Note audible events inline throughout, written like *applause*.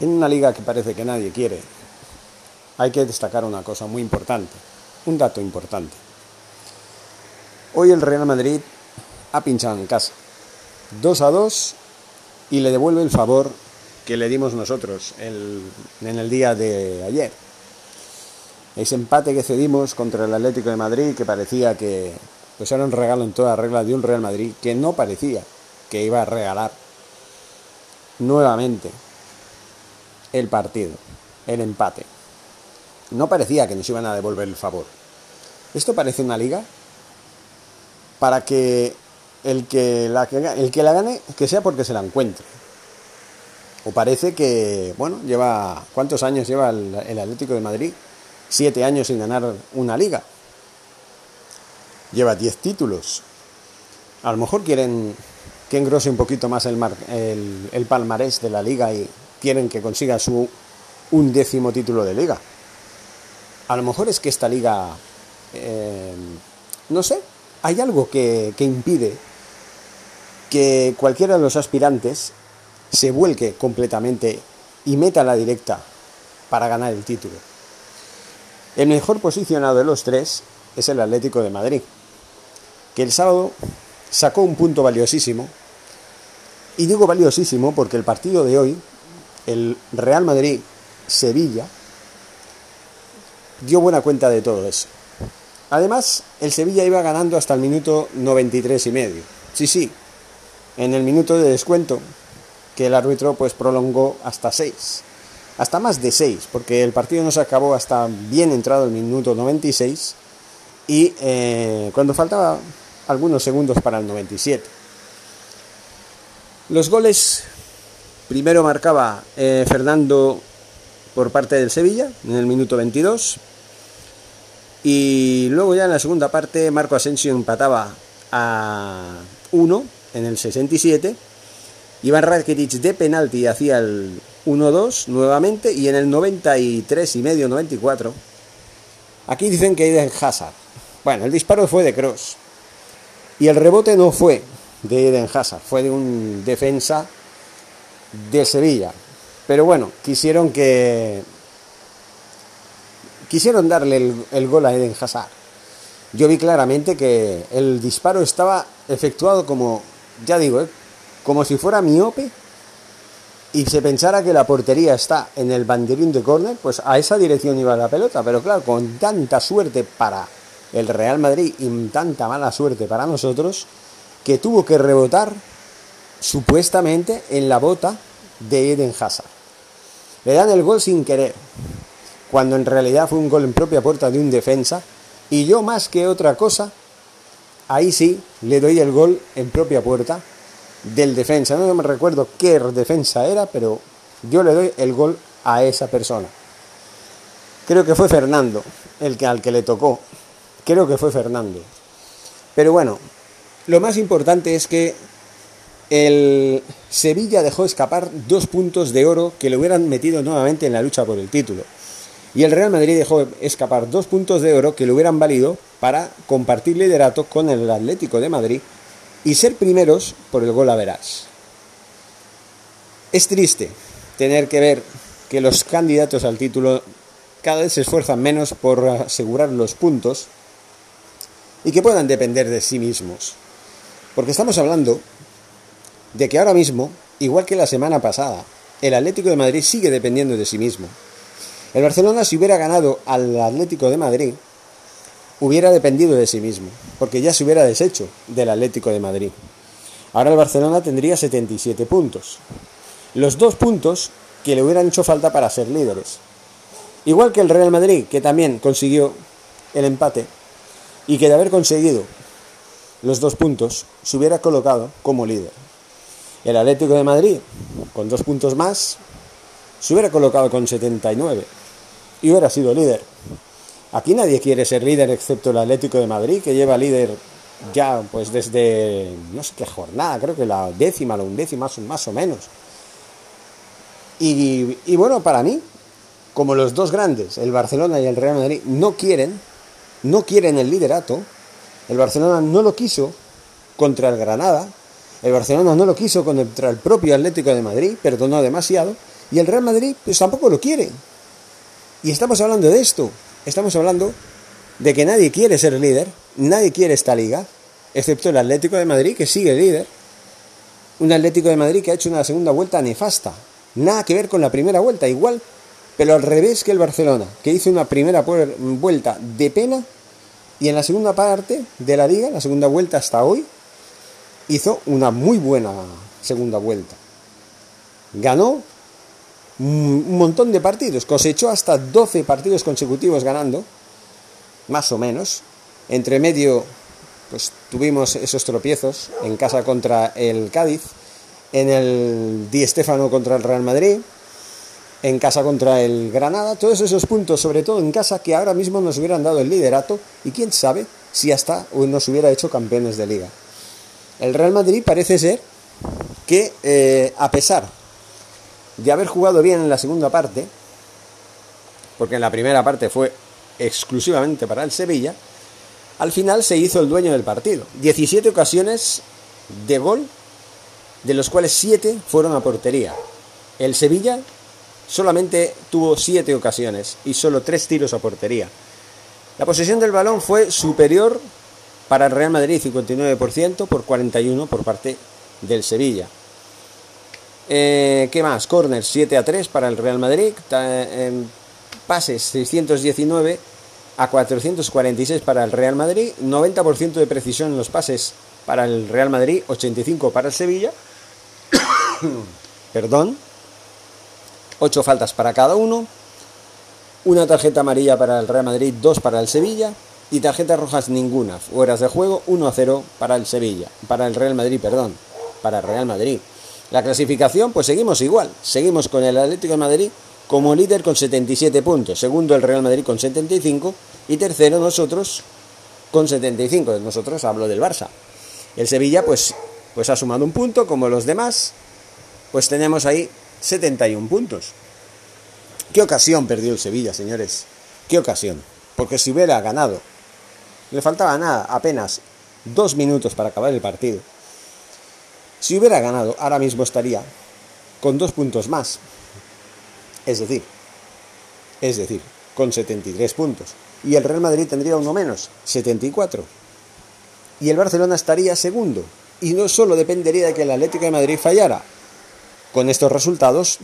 En una liga que parece que nadie quiere, hay que destacar una cosa muy importante, un dato importante. Hoy el Real Madrid ha pinchado en casa, 2 a 2, y le devuelve el favor que le dimos nosotros en el día de ayer. Ese empate que cedimos contra el Atlético de Madrid, que parecía que pues era un regalo en toda regla de un Real Madrid, que no parecía que iba a regalar nuevamente el partido, el empate. No parecía que nos iban a devolver el favor. Esto parece una liga para que el que la, el que la gane, que sea porque se la encuentre. O parece que, bueno, lleva, ¿cuántos años lleva el, el Atlético de Madrid? Siete años sin ganar una liga. Lleva diez títulos. A lo mejor quieren que engrose un poquito más el, el, palmarés de la liga y quieren que consiga su un décimo título de liga. A lo mejor es que esta liga, eh, no sé, hay algo que, que impide que cualquiera de los aspirantes se vuelque completamente y meta la directa para ganar el título. El mejor posicionado de los tres es el Atlético de Madrid, que el sábado sacó un punto valiosísimo. Y digo valiosísimo porque el partido de hoy, el Real Madrid-Sevilla, dio buena cuenta de todo eso. Además, el Sevilla iba ganando hasta el minuto 93 y medio. Sí, sí, en el minuto de descuento que el árbitro pues prolongó hasta 6. Hasta más de 6, porque el partido no se acabó hasta bien entrado el minuto 96 y eh, cuando faltaba algunos segundos para el 97. Los goles primero marcaba eh, Fernando por parte del Sevilla en el minuto 22 y luego ya en la segunda parte Marco Asensio empataba a 1 en el 67 Iván Rakitic de penalti hacía el 1-2 nuevamente y en el 93 y medio 94 aquí dicen que Eden Hazard. Bueno el disparo fue de Cross y el rebote no fue de Eden Hazard, fue de un defensa de Sevilla. Pero bueno, quisieron que. Quisieron darle el, gol a Eden Hazard. Yo vi claramente que el disparo estaba efectuado como, ya digo, ¿eh? como si fuera miope y se pensara que la portería está en el banderín de córner, pues a esa dirección iba la pelota. Pero claro, con tanta suerte para el Real Madrid y tanta mala suerte para nosotros que tuvo que rebotar supuestamente en la bota de Eden Hazard. Le dan el gol sin querer, cuando en realidad fue un gol en propia puerta de un defensa y yo más que otra cosa, ahí sí le doy el gol en propia puerta del defensa. No me recuerdo qué defensa era, pero yo le doy el gol a esa persona. Creo que fue Fernando el que al que le tocó Creo que fue Fernando. Pero bueno, lo más importante es que el Sevilla dejó escapar dos puntos de oro que le hubieran metido nuevamente en la lucha por el título. Y el Real Madrid dejó escapar dos puntos de oro que le hubieran valido para compartir liderato con el Atlético de Madrid y ser primeros por el gol a verás. Es triste tener que ver que los candidatos al título cada vez se esfuerzan menos por asegurar los puntos y que puedan depender de sí mismos. Porque estamos hablando de que ahora mismo, igual que la semana pasada, el Atlético de Madrid sigue dependiendo de sí mismo. El Barcelona si hubiera ganado al Atlético de Madrid, hubiera dependido de sí mismo, porque ya se hubiera deshecho del Atlético de Madrid. Ahora el Barcelona tendría 77 puntos. Los dos puntos que le hubieran hecho falta para ser líderes. Igual que el Real Madrid, que también consiguió el empate y que de haber conseguido los dos puntos se hubiera colocado como líder. El Atlético de Madrid, con dos puntos más, se hubiera colocado con 79 y hubiera sido líder. Aquí nadie quiere ser líder excepto el Atlético de Madrid, que lleva líder ya pues desde no sé qué jornada, creo que la décima, la undécima más o menos. Y, y bueno, para mí, como los dos grandes, el Barcelona y el Real Madrid, no quieren, no quieren el liderato. El Barcelona no lo quiso contra el Granada. El Barcelona no lo quiso contra el propio Atlético de Madrid, perdonó demasiado. Y el Real Madrid pues tampoco lo quiere. Y estamos hablando de esto. Estamos hablando de que nadie quiere ser líder, nadie quiere esta liga, excepto el Atlético de Madrid que sigue líder. Un Atlético de Madrid que ha hecho una segunda vuelta nefasta. Nada que ver con la primera vuelta, igual, pero al revés que el Barcelona, que hizo una primera vuelta de pena y en la segunda parte de la liga, la segunda vuelta hasta hoy, hizo una muy buena segunda vuelta. Ganó un montón de partidos, cosechó hasta 12 partidos consecutivos ganando, más o menos. Entre medio, pues tuvimos esos tropiezos en casa contra el Cádiz, en el Di Stéfano contra el Real Madrid, en casa contra el Granada, todos esos puntos, sobre todo en casa, que ahora mismo nos hubieran dado el liderato y quién sabe si hasta nos hubiera hecho campeones de liga. El Real Madrid parece ser que, eh, a pesar de haber jugado bien en la segunda parte, porque en la primera parte fue exclusivamente para el Sevilla, al final se hizo el dueño del partido. 17 ocasiones de gol, de los cuales 7 fueron a portería. El Sevilla solamente tuvo 7 ocasiones y solo 3 tiros a portería. La posesión del balón fue superior para el Real Madrid 59% por 41 por parte del Sevilla. Eh, ¿Qué más? Corner 7 a 3 para el Real Madrid. Em, pases 619 a 446 para el Real Madrid. 90% de precisión en los pases para el Real Madrid. 85 para el Sevilla. *coughs* Perdón. 8 faltas para cada uno. Una tarjeta amarilla para el Real Madrid, 2 para el Sevilla. Y tarjetas rojas ninguna. Horas de juego 1 a 0 para el Sevilla. Para el Real Madrid, perdón. Para el Real Madrid. La clasificación, pues seguimos igual. Seguimos con el Atlético de Madrid como líder con 77 puntos. Segundo el Real Madrid con 75. Y tercero nosotros con 75. Nosotros hablo del Barça. El Sevilla, pues, pues ha sumado un punto, como los demás. Pues tenemos ahí 71 puntos. ¿Qué ocasión perdió el Sevilla, señores? ¿Qué ocasión? Porque si hubiera ganado, le faltaba nada, apenas dos minutos para acabar el partido si hubiera ganado, ahora mismo estaría con dos puntos más. Es decir, es decir, con 73 puntos. Y el Real Madrid tendría uno menos, 74. Y el Barcelona estaría segundo. Y no solo dependería de que el Atlético de Madrid fallara. Con estos resultados,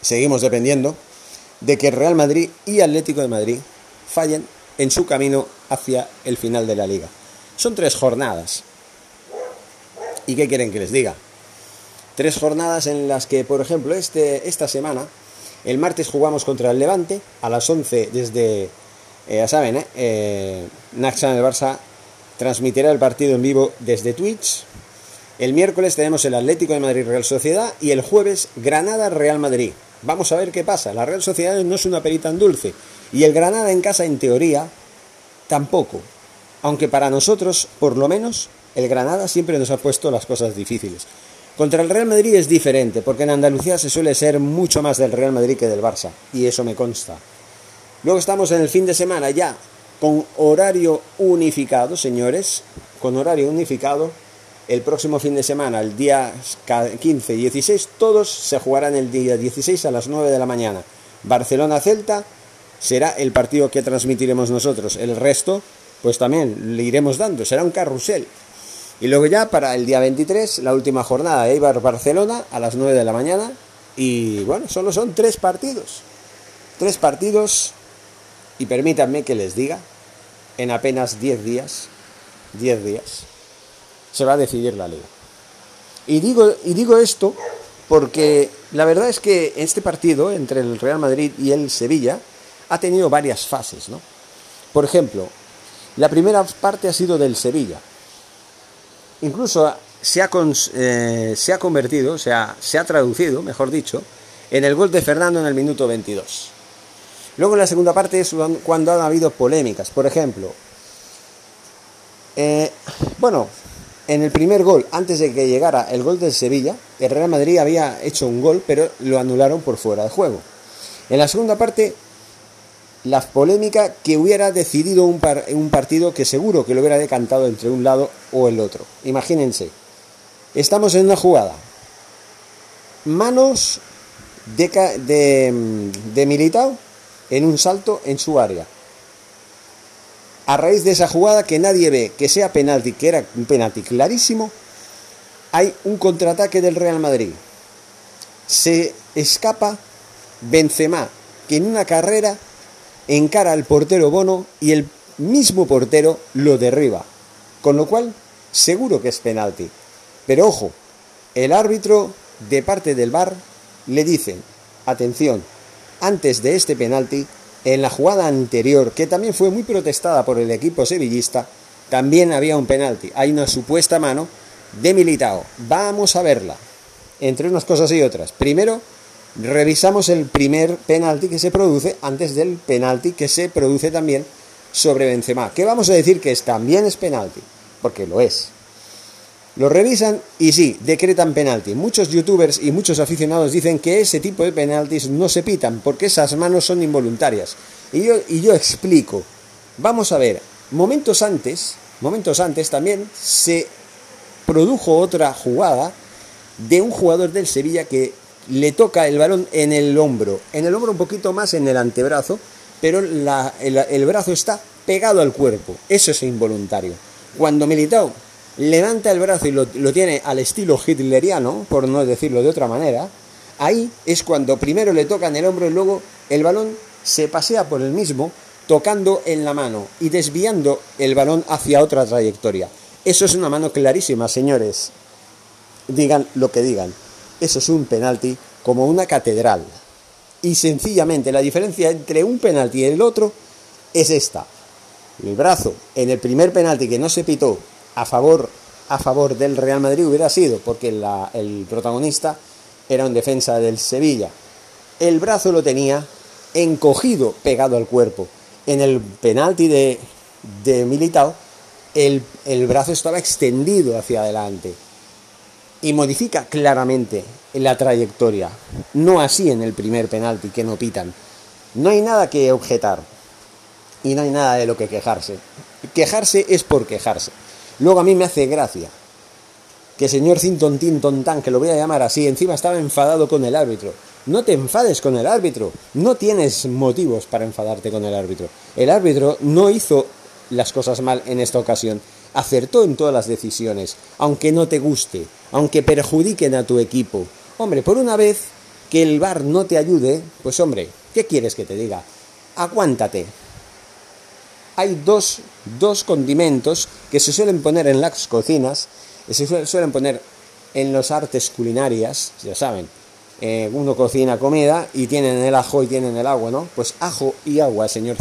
seguimos dependiendo de que el Real Madrid y Atlético de Madrid fallen en su camino hacia el final de la liga. Son tres jornadas. ¿Y qué quieren que les diga? Tres jornadas en las que, por ejemplo, este, esta semana, el martes jugamos contra el Levante a las 11 desde, eh, ya saben, eh, eh, del Barça transmitirá el partido en vivo desde Twitch. El miércoles tenemos el Atlético de Madrid Real Sociedad y el jueves Granada Real Madrid. Vamos a ver qué pasa. La Real Sociedad no es una perita tan dulce y el Granada en casa en teoría tampoco. Aunque para nosotros, por lo menos, el Granada siempre nos ha puesto las cosas difíciles. Contra el Real Madrid es diferente, porque en Andalucía se suele ser mucho más del Real Madrid que del Barça, y eso me consta. Luego estamos en el fin de semana ya, con horario unificado, señores, con horario unificado. El próximo fin de semana, el día 15 y 16, todos se jugarán el día 16 a las 9 de la mañana. Barcelona-Celta será el partido que transmitiremos nosotros. El resto, pues también le iremos dando, será un carrusel. Y luego ya para el día 23, la última jornada de Eibar-Barcelona a las 9 de la mañana. Y bueno, solo son tres partidos. Tres partidos. Y permítanme que les diga, en apenas 10 días, 10 días, se va a decidir la liga. Y digo, y digo esto porque la verdad es que este partido entre el Real Madrid y el Sevilla ha tenido varias fases, ¿no? Por ejemplo, la primera parte ha sido del Sevilla, incluso se ha, eh, se ha convertido, se ha, se ha traducido, mejor dicho, en el gol de Fernando en el minuto 22. Luego en la segunda parte es cuando han habido polémicas. Por ejemplo, eh, bueno, en el primer gol, antes de que llegara el gol del Sevilla, el Real Madrid había hecho un gol, pero lo anularon por fuera de juego. En la segunda parte la polémica que hubiera decidido un, un partido que seguro que lo hubiera decantado entre un lado o el otro. Imagínense, estamos en una jugada. Manos de, de, de Militao en un salto en su área. A raíz de esa jugada que nadie ve que sea penalti, que era un penalti clarísimo, hay un contraataque del Real Madrid. Se escapa Benzema, que en una carrera encara al portero Bono y el mismo portero lo derriba. Con lo cual, seguro que es penalti. Pero ojo, el árbitro de parte del VAR le dice, atención, antes de este penalti, en la jugada anterior, que también fue muy protestada por el equipo sevillista, también había un penalti. Hay una supuesta mano de Militao. Vamos a verla. Entre unas cosas y otras. Primero, revisamos el primer penalti que se produce antes del penalti que se produce también sobre Benzema. ¿Qué vamos a decir que es, también es penalti? Porque lo es. Lo revisan y sí, decretan penalti. Muchos youtubers y muchos aficionados dicen que ese tipo de penaltis no se pitan porque esas manos son involuntarias. Y yo, y yo explico. Vamos a ver, momentos antes, momentos antes también se produjo otra jugada de un jugador del Sevilla que le toca el balón en el hombro, en el hombro un poquito más en el antebrazo, pero el, brazo está pegado al cuerpo. Eso es involuntario. Cuando Militao levanta el brazo y lo, tiene al estilo hitleriano, por no decirlo de otra manera, ahí es cuando primero le tocan el hombro y luego el balón se pasea por el mismo, tocando en la mano y desviando el balón hacia otra trayectoria. Eso es una mano clarísima, señores. Digan lo que digan. Eso es un penalti como una catedral. Y sencillamente la diferencia entre un penalti y el otro es esta. El brazo en el primer penalti que no se pitó a favor, a favor del Real Madrid hubiera sido, porque el protagonista era un defensa del Sevilla. El brazo lo tenía encogido, pegado al cuerpo. En el penalti de, de Militao, el, el brazo estaba extendido hacia adelante y modifica claramente la trayectoria. No así en el primer penalti que no pitan. No hay nada que objetar y no hay nada de lo que quejarse. Quejarse es por quejarse. Luego a mí me hace gracia que señor Cinton Tinton Tan, que lo voy a llamar así, encima estaba enfadado con el árbitro. No te enfades con el árbitro, no tienes motivos para enfadarte con el árbitro. El árbitro no hizo las cosas mal en esta ocasión, acertó en todas las decisiones, aunque no te guste, aunque perjudiquen a tu equipo. Hombre, por una vez que el bar no te ayude, pues hombre, ¿qué quieres que te diga? Aguántate, hay dos, condimentos que se suelen poner en las cocinas, que se suelen poner en las artes culinarias, ya saben. Eh, uno cocina comida y tienen el ajo y tienen el agua, ¿no? Pues ajo y agua, señor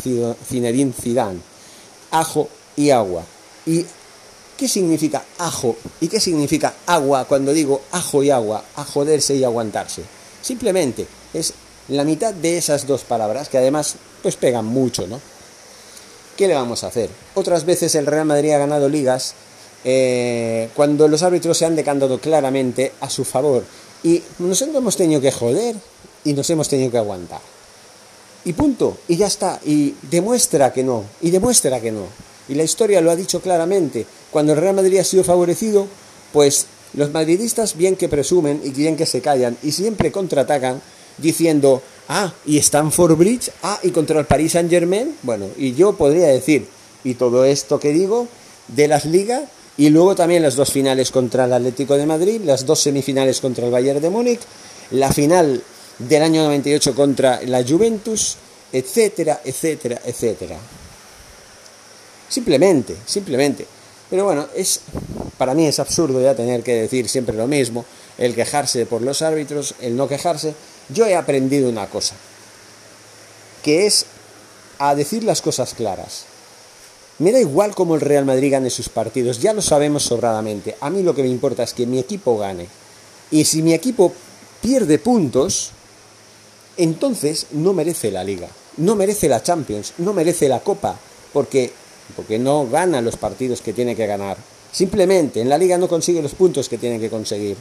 Zinedine Zidane. Ajo y agua. ¿Y qué significa ajo y qué significa agua cuando digo ajo y agua? A joderse y aguantarse. Simplemente es la mitad de esas dos palabras que además pues pegan mucho, ¿no? ¿Qué le vamos a hacer? Otras veces el Real Madrid ha ganado ligas eh, cuando los árbitros se han decantado claramente a su favor y nos hemos tenido que joder y nos hemos tenido que aguantar. Y punto, y ya está, y demuestra que no, y demuestra que no. Y la historia lo ha dicho claramente. Cuando el Real Madrid ha sido favorecido, pues los madridistas bien que presumen y bien que se callan y siempre contraatacan diciendo Ah, y Stanford Bridge. Ah, y contra el Paris Saint Germain. Bueno, y yo podría decir, y todo esto que digo, de las ligas, y luego también las dos finales contra el Atlético de Madrid, las dos semifinales contra el Bayern de Múnich, la final del año 98 contra la Juventus, etcétera, etcétera, etcétera. Simplemente, simplemente. Pero bueno, es para mí es absurdo ya tener que decir siempre lo mismo, el quejarse por los árbitros, el no quejarse, yo he aprendido una cosa, que es a decir las cosas claras. Me da igual cómo el Real Madrid gane sus partidos, ya lo sabemos sobradamente. A mí lo que me importa es que mi equipo gane. Y si mi equipo pierde puntos, entonces no merece la liga, no merece la Champions, no merece la Copa, porque, porque no gana los partidos que tiene que ganar. Simplemente en la liga no consigue los puntos que tiene que conseguir.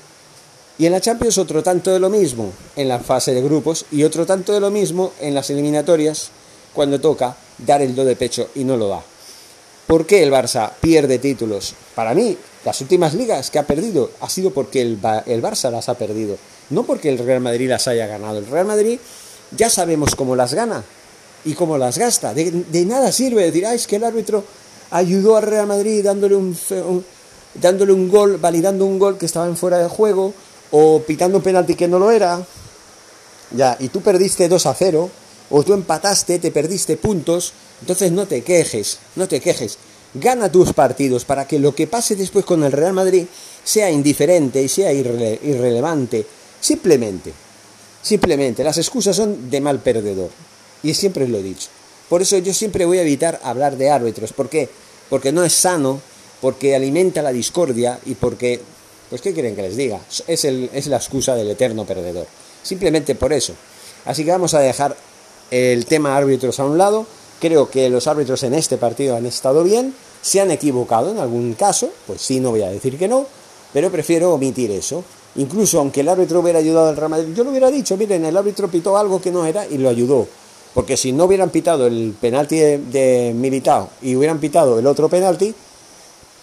Y en la Champions otro tanto de lo mismo en la fase de grupos y otro tanto de lo mismo en las eliminatorias cuando toca dar el do de pecho y no lo da. ¿Por qué el Barça pierde títulos? Para mí, las últimas ligas que ha perdido ha sido porque el, el Barça las ha perdido. No porque el Real Madrid las haya ganado. El Real Madrid ya sabemos cómo las gana y cómo las gasta. De, nada sirve decir, que el árbitro ayudó al Real Madrid dándole un, dándole un gol, validando un gol que estaba en fuera de juego o pitando un penalti que no lo era. Ya, y tú perdiste 2 a 0 o tú empataste, te perdiste puntos, entonces no te quejes, no te quejes. Gana tus partidos para que lo que pase después con el Real Madrid sea indiferente y sea irrelevante. Simplemente, simplemente, las excusas son de mal perdedor. Y siempre lo he dicho. Por eso yo siempre voy a evitar hablar de árbitros. ¿Por qué? Porque no es sano, porque alimenta la discordia y porque, pues, ¿qué quieren que les diga? Es, el, es la excusa del eterno perdedor. Simplemente por eso. Así que vamos a dejar el tema árbitros a un lado. Creo que los árbitros en este partido han estado bien. Se han equivocado en algún caso, pues sí, no voy a decir que no, pero prefiero omitir eso. Incluso aunque el árbitro hubiera ayudado al Real Madrid, yo lo hubiera dicho, miren, el árbitro pitó algo que no era y lo ayudó. Porque si no hubieran pitado el penalti de, de Militao y hubieran pitado el otro penalti,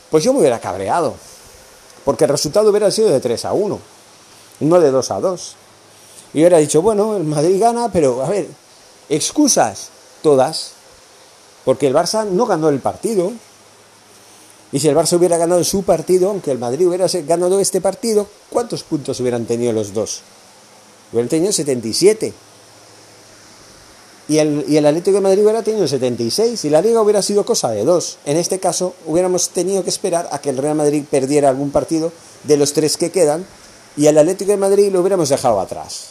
pues yo me hubiera cabreado. Porque el resultado hubiera sido de 3 a 1, no de 2 a 2. Y hubiera dicho, bueno, el Madrid gana, pero a ver, excusas, todas. Porque el Barça no ganó el partido. Y si el Barça hubiera ganado su partido, aunque el Madrid hubiera ganado este partido, ¿cuántos puntos hubieran tenido los dos? Hubieran tenido 77. Y el, y el Atlético de Madrid hubiera tenido 76 y la liga hubiera sido cosa de dos. En este caso, hubiéramos tenido que esperar a que el Real Madrid perdiera algún partido de los tres que quedan y el Atlético de Madrid lo hubiéramos dejado atrás.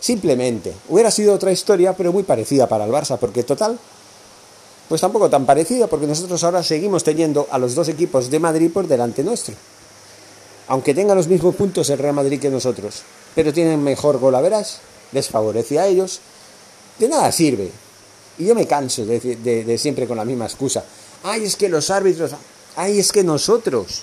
Simplemente, hubiera sido otra historia, pero muy parecida para el Barça, porque total, pues tampoco tan parecida, porque nosotros ahora seguimos teniendo a los dos equipos de Madrid por delante nuestro. Aunque tengan los mismos puntos el Real Madrid que nosotros, pero tienen mejor golaveras, les favorece a ellos, de nada sirve. Y yo me canso de, siempre con la misma excusa. Ay, es que los árbitros, ay, es que nosotros,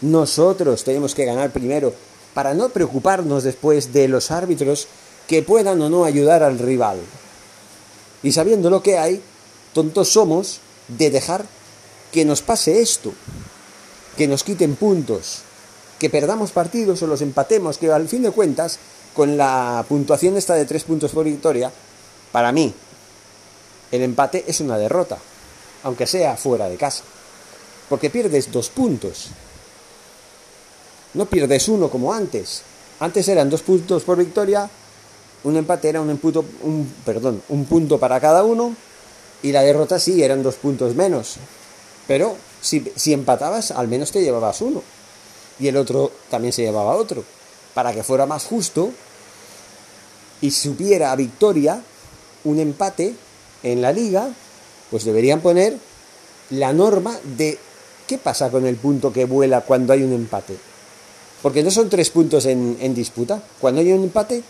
nosotros tenemos que ganar primero para no preocuparnos después de los árbitros que puedan o no ayudar al rival. Y sabiendo lo que hay, tontos somos de dejar que nos pase esto, que nos quiten puntos, que perdamos partidos o los empatemos, que al fin de cuentas, con la puntuación esta de tres puntos por victoria, para mí, el empate es una derrota, aunque sea fuera de casa. Porque pierdes dos puntos. No pierdes uno como antes. Antes eran dos puntos por victoria, un empate era un, un, perdón, un punto para cada uno y la derrota sí eran dos puntos menos. Pero si, si empatabas, al menos te llevabas uno. Y el otro también se llevaba otro. Para que fuera más justo y supiera a victoria un empate en la liga, pues deberían poner la norma de qué pasa con el punto que vuela cuando hay un empate. Porque no son tres puntos en, disputa. Cuando hay un empate,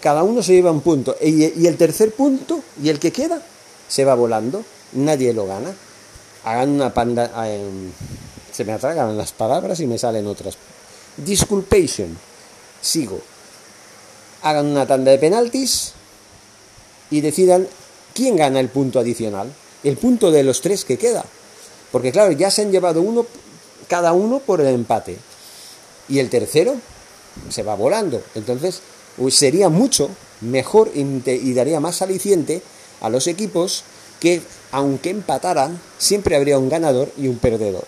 cada uno se lleva un punto. Y, el tercer punto, y el que queda, se va volando. Nadie lo gana. Hagan una panda... Em, se me atragan las palabras y me salen otras. Disculpation. Sigo. Hagan una tanda de penaltis y decidan quién gana el punto adicional, el punto de los tres que queda. Porque claro, ya se han llevado uno, cada uno por el empate. Y el tercero se va volando. Entonces, sería mucho mejor y daría más aliciente a los equipos que, aunque empataran, siempre habría un ganador y un perdedor.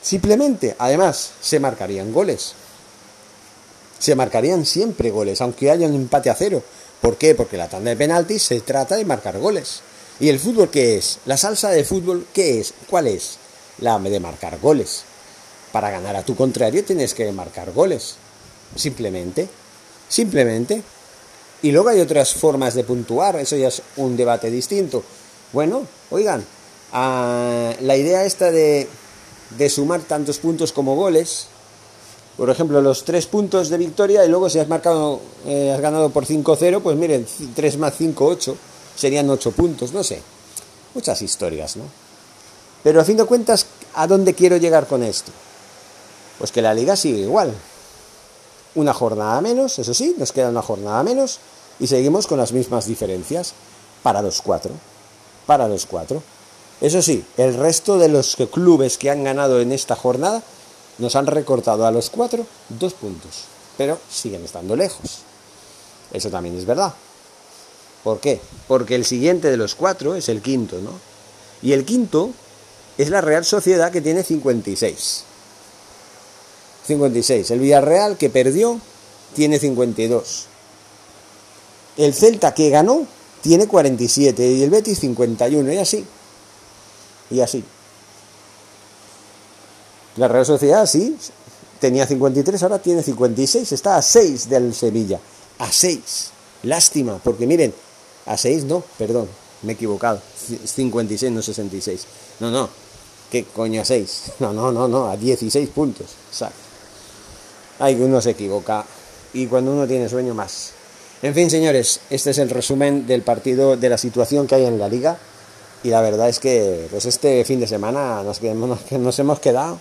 Simplemente, además, se marcarían goles. Se marcarían siempre goles, aunque haya un empate a cero. ¿Por qué? Porque la tanda de penaltis se trata de marcar goles. ¿Y el fútbol qué es? La salsa de fútbol, ¿qué es? ¿Cuál es? La de marcar goles. Para ganar a tu contrario tienes que marcar goles. Simplemente. Simplemente. Y luego hay otras formas de puntuar, eso ya es un debate distinto. Bueno, oigan, ah, la idea esta de, de sumar tantos puntos como goles, por ejemplo, los tres puntos de victoria y luego si has marcado, eh, has ganado por 5-0, pues miren, 3 más 5, 8, serían 8 puntos, no sé. Muchas historias, ¿no? Pero a fin de cuentas, ¿a dónde quiero llegar con esto? Pues que la liga sigue igual. Una jornada menos, eso sí, nos queda una jornada menos y seguimos con las mismas diferencias para los cuatro. Para los cuatro. Eso sí, el resto de los clubes que han ganado en esta jornada Nos han recortado a los cuatro dos puntos, pero siguen estando lejos. Eso también es verdad. ¿Por qué? Porque el siguiente de los cuatro es el quinto, ¿no? Y el quinto es la Real Sociedad que tiene 56. 56. El Villarreal que perdió tiene 52. El Celta que ganó tiene 47 y el Betis 51 y así. Y así. La Real Sociedad sí, tenía 53, ahora tiene 56, está a 6 del Sevilla. A 6. Lástima, porque miren, a 6 no, perdón, me he equivocado. 56, no 66. No, no. ¿Qué coño a 6? *laughs* No, no, no, no, a 16 puntos. Exacto. Ay, que uno se equivoca. Y cuando uno tiene sueño, más. En fin, señores, este es el resumen del partido, de la situación que hay en la liga. Y la verdad es que, pues este fin de semana nos, *laughs* nos hemos quedado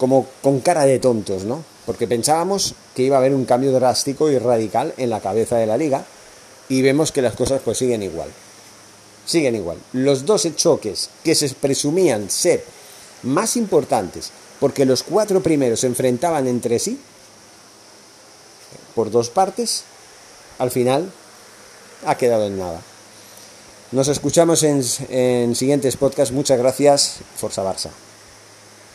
como con cara de tontos, ¿no? Porque pensábamos que iba a haber un cambio drástico y radical en la cabeza de la liga y vemos que las cosas pues siguen igual. Siguen igual. Los dos choques que se presumían ser más importantes porque los cuatro primeros se enfrentaban entre sí por dos partes, al final ha quedado en nada. Nos escuchamos en, en siguientes podcasts. Muchas gracias. Forza Barça.